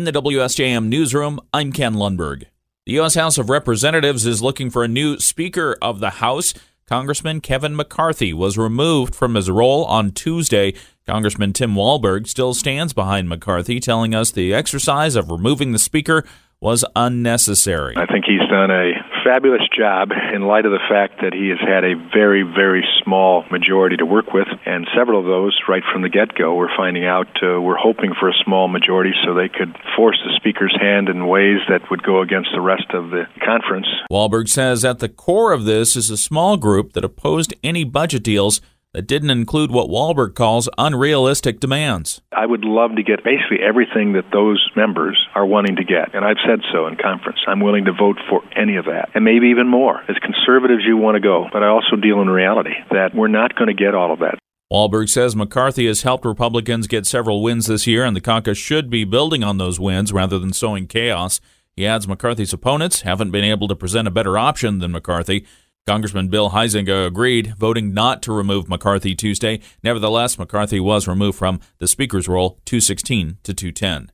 In the WSJM newsroom, I'm Ken Lundberg. The U.S. House of Representatives is looking for a new Speaker of the House. Congressman Kevin McCarthy was removed from his role on Tuesday. Congressman Tim Walberg still stands behind McCarthy, telling us the exercise of removing the Speaker was unnecessary. I think he's done a fabulous job in light of the fact that he has had a very, very small majority to work with, and several of those, right from the get go, we're finding out uh, were hoping for a small majority so they could force the Speaker's hand in ways that would go against the rest of the conference. Walberg says at the core of this is a small group that opposed any budget deals that didn't include what Walberg calls unrealistic demands. I would love to get basically everything that those members are wanting to get, and I've said so in conference. I'm willing to vote for any of that, and maybe even more. As conservative as you want to go, but I also deal in reality that we're not going to get all of that. Walberg says McCarthy has helped Republicans get several wins this year, and the caucus should be building on those wins rather than sowing chaos. He adds McCarthy's opponents haven't been able to present a better option than McCarthy. Congressman Bill Huizenga agreed, voting not to remove McCarthy Tuesday. Nevertheless, McCarthy was removed from the Speaker's role 216 to 210.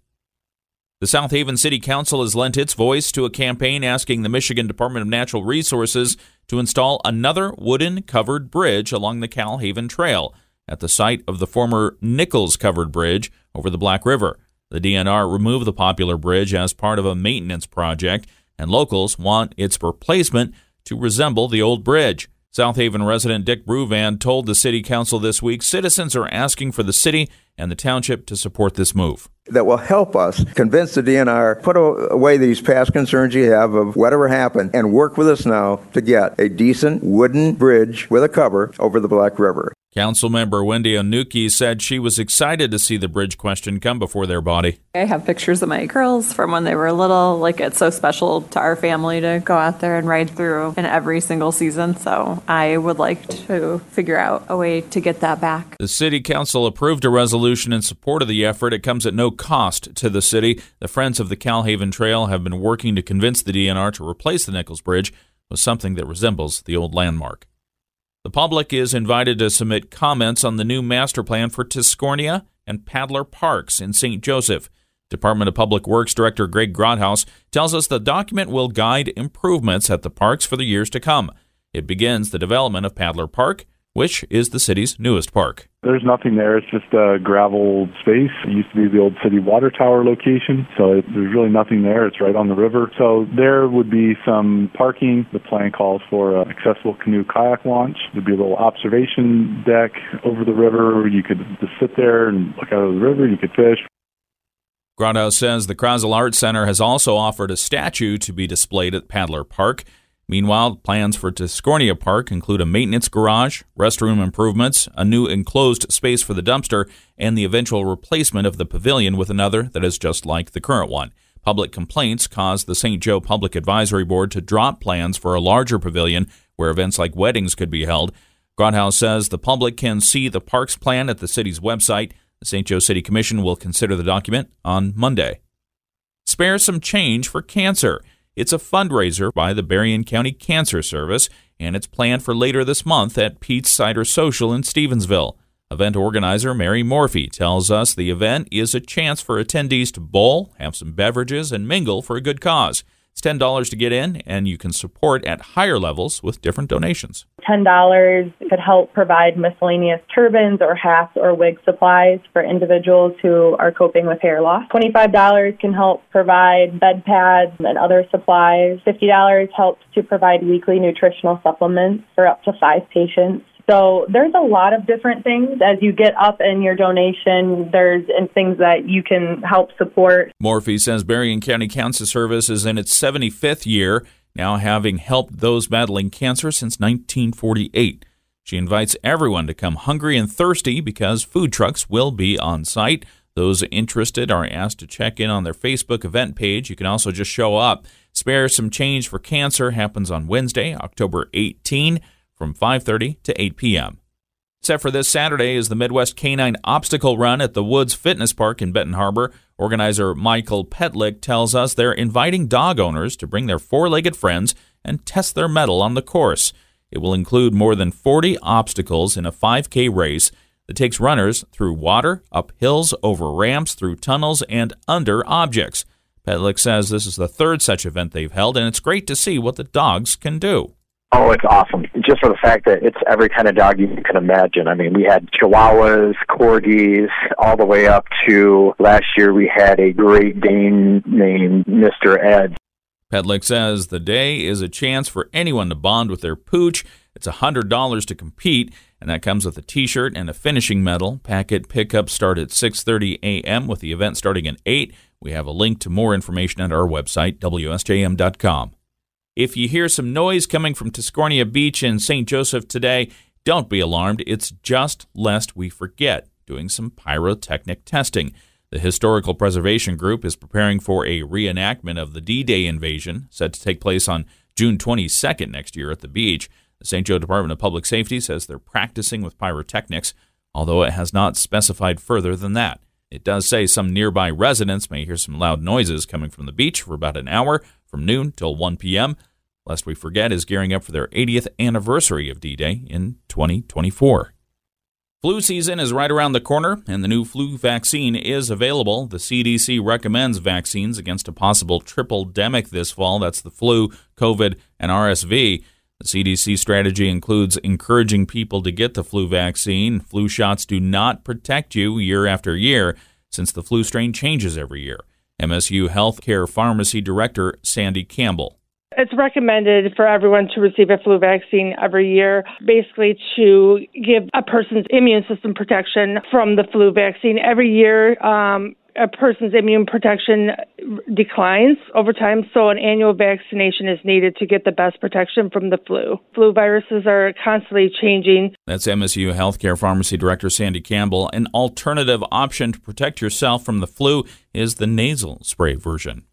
The South Haven City Council has lent its voice to a campaign asking the Michigan Department of Natural Resources to install another wooden covered bridge along the Kal-Haven Trail at the site of the former Nichols covered bridge over the Black River. The DNR removed the popular bridge as part of a maintenance project, and locals want its replacement to resemble the old bridge. South Haven resident Dick Bruvan told the city council this week citizens are asking for the city and the township to support this move. That will help us convince the DNR, put away these past concerns you have of whatever happened, and work with us now to get a decent wooden bridge with a cover over the Black River. Councilmember Wendy Onuki said she was excited to see the bridge question come before their body. I have pictures of my girls from when they were little. Like, it's so special to our family to go out there and ride through in every single season. So, I would like to figure out a way to get that back. The City Council approved a resolution in support of the effort. It comes at no cost to the city. The Friends of the Kal-Haven Trail have been working to convince the DNR to replace the Nichols Bridge with something that resembles the old landmark. The public is invited to submit comments on the new master plan for Tiscornia and Paddler Parks in St. Joseph. Department of Public Works Director Greg Grothaus tells us the document will guide improvements at the parks for the years to come. It begins the development of Paddler Park, which is the city's newest park. There's nothing there. It's just a gravel space. It used to be the old city water tower location, so it, there's really nothing there. It's right on the river. So there would be some parking. The plan calls for an accessible canoe kayak launch. There'd be a little observation deck over the river. You could just sit there and look out of the river. You could fish. Grothaus says the Krasl Arts Center has also offered a statue to be displayed at Paddler Park. Meanwhile, plans for Tiscornia Park include a maintenance garage, restroom improvements, a new enclosed space for the dumpster, and the eventual replacement of the pavilion with another that is just like the current one. Public complaints caused the St. Joe Public Advisory Board to drop plans for a larger pavilion where events like weddings could be held. Grothaus says the public can see the parks plan at the city's website. The St. Joe City Commission will consider the document on Monday. Spare some change for cancer. It's a fundraiser by the Berrien County Cancer Service, and it's planned for later this month at Pete's Cider Social in Stevensville. Event organizer Mary Morphy tells us the event is a chance for attendees to bowl, have some beverages, and mingle for a good cause. It's $10 to get in, and you can support at higher levels with different donations. $10 could help provide miscellaneous turbans or hats or wig supplies for individuals who are coping with hair loss. $25 can help provide bed pads and other supplies. $50 helps to provide weekly nutritional supplements for up to five patients. So there's a lot of different things as you get up in your donation. There's and things that you can help support. Morphy says Berrien County Cancer Service is in its 75th year, now having helped those battling cancer since 1948. She invites everyone to come hungry and thirsty because food trucks will be on site. Those interested are asked to check in on their Facebook event page. You can also just show up. Spare some change for cancer happens on Wednesday, October 18 from 5:30 to 8 p.m. Set for this Saturday is the Midwest Canine Obstacle Run at the Woods Fitness Park in Benton Harbor. Organizer Michael Petlick tells us they're inviting dog owners to bring their four-legged friends and test their mettle on the course. It will include more than 40 obstacles in a 5K race. that takes runners through water, up hills, over ramps, through tunnels, and under objects. Petlick says this is the third such event they've held, and it's great to see what the dogs can do. Oh, it's awesome. Just for the fact that it's every kind of dog you can imagine. I mean, we had Chihuahuas, Corgis, all the way up to last year we had a Great Dane named Mr. Ed. Petlick says the day is a chance for anyone to bond with their pooch. It's $100 to compete, and that comes with a t-shirt and a finishing medal. Packet pickups start at 6:30 a.m. with the event starting at 8. We have a link to more information at our website wsjm.com. If you hear some noise coming from Tiscornia Beach in St. Joseph today, don't be alarmed. It's just lest we forget doing some pyrotechnic testing. The Historical Preservation Group is preparing for a reenactment of the D Day invasion, set to take place on June 22nd next year at the beach. The St. Joe Department of Public Safety says they're practicing with pyrotechnics, although it has not specified further than that. It does say some nearby residents may hear some loud noises coming from the beach for about an hour from noon till 1 p.m. Lest we forget, is gearing up for their 80th anniversary of D Day in 2024. Flu season is right around the corner, and the new flu vaccine is available. The CDC recommends vaccines against a possible triple demic this fall. That's the flu, COVID, and RSV. The CDC strategy includes encouraging people to get the flu vaccine. Flu shots do not protect you year after year since the flu strain changes every year. MSU Healthcare Pharmacy Director Sandy Campbell. It's recommended for everyone to receive a flu vaccine every year, basically to give a person's immune system protection from the flu vaccine. Every year, um, a person's immune protection declines over time, so an annual vaccination is needed to get the best protection from the flu. Flu viruses are constantly changing. That's MSU Healthcare Pharmacy Director Sandy Campbell. An alternative option to protect yourself from the flu is the nasal spray version.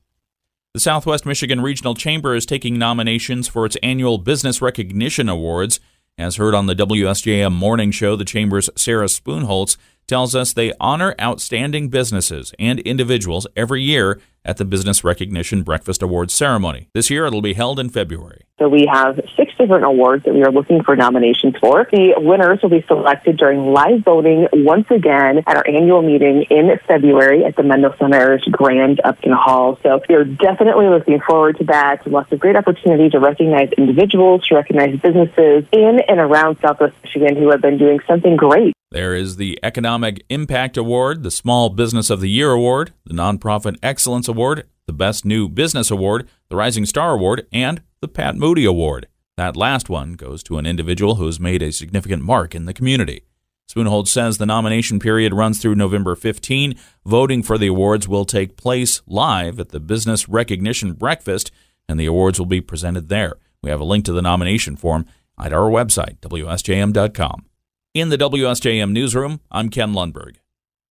The Southwest Michigan Regional Chamber is taking nominations for its annual Business Recognition Awards. As heard on the WSJM Morning Show, the Chamber's Sarah Spoonholtz tells us they honor outstanding businesses and individuals every year at the Business Recognition Breakfast Awards ceremony. This year it'll be held in February. So we have six different awards that we are looking for nominations for. The winners will be selected during live voting once again at our annual meeting in February at the Mendel Center's Grand Upton Hall. So we're definitely looking forward to that. Lots of great opportunity to recognize individuals, to recognize businesses in and around Southwest Michigan who have been doing something great. There is the Economic Impact Award, the Small Business of the Year Award, the Nonprofit Excellence Award, the Best New Business Award, the Rising Star Award, and the Pat Moody Award. That last one goes to an individual who has made a significant mark in the community. Spoonhold says the nomination period runs through November 15. Voting for the awards will take place live at the Business Recognition Breakfast, and the awards will be presented there. We have a link to the nomination form at our website, WSJM.com. In the WSJM newsroom, I'm Ken Lundberg.